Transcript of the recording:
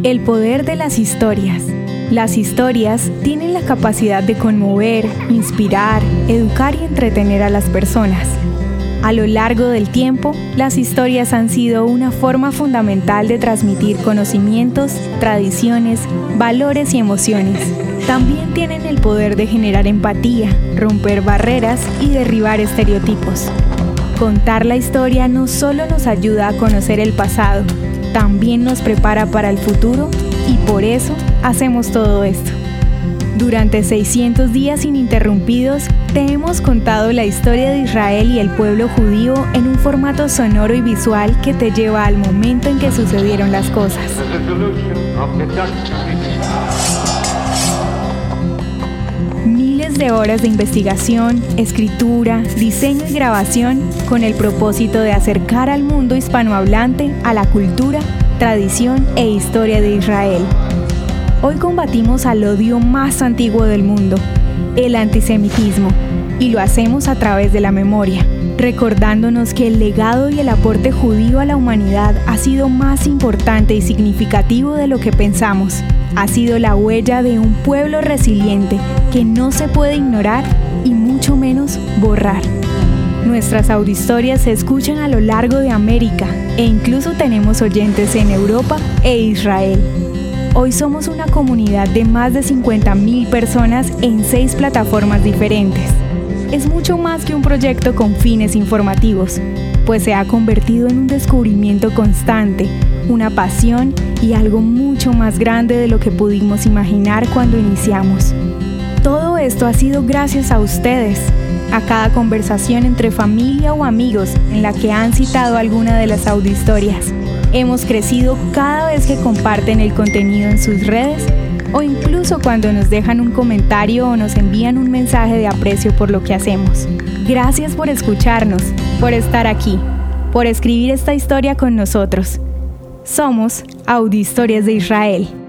El poder de las historias. Las historias tienen la capacidad de conmover, inspirar, educar y entretener a las personas. A lo largo del tiempo, las historias han sido una forma fundamental de transmitir conocimientos, tradiciones, valores y emociones. También tienen el poder de generar empatía, romper barreras y derribar estereotipos. Contar la historia no solo nos ayuda a conocer el pasado, también nos prepara para el futuro y por eso hacemos todo esto. Durante 600 días ininterrumpidos, te hemos contado la historia de Israel y el pueblo judío en un formato sonoro y visual que te lleva al momento en que sucedieron las cosas. De horas de investigación, escritura, diseño y grabación con el propósito de acercar al mundo hispanohablante a la cultura, tradición e historia de Israel. Hoy combatimos al odio más antiguo del mundo, el antisemitismo, y lo hacemos a través de la memoria, recordándonos que el legado y el aporte judío a la humanidad ha sido más importante y significativo de lo que pensamos. Ha sido la huella de un pueblo resiliente que no se puede ignorar y mucho menos borrar. Nuestras audiohistorias se escuchan a lo largo de América e incluso tenemos oyentes en Europa e Israel. Hoy somos una comunidad de más de 50.000 personas en seis plataformas diferentes. Es mucho más que un proyecto con fines informativos, pues se ha convertido en un descubrimiento constante, una pasión y algo mucho más grande de lo que pudimos imaginar cuando iniciamos. Todo esto ha sido gracias a ustedes, a cada conversación entre familia o amigos en la que han citado alguna de las audiohistorias Hemos crecido cada vez que comparten el contenido en sus redes o incluso cuando nos dejan un comentario o nos envían un mensaje de aprecio por lo que hacemos. Gracias por escucharnos, por estar aquí, por escribir esta historia con nosotros. Somos Audi Historias de Israel.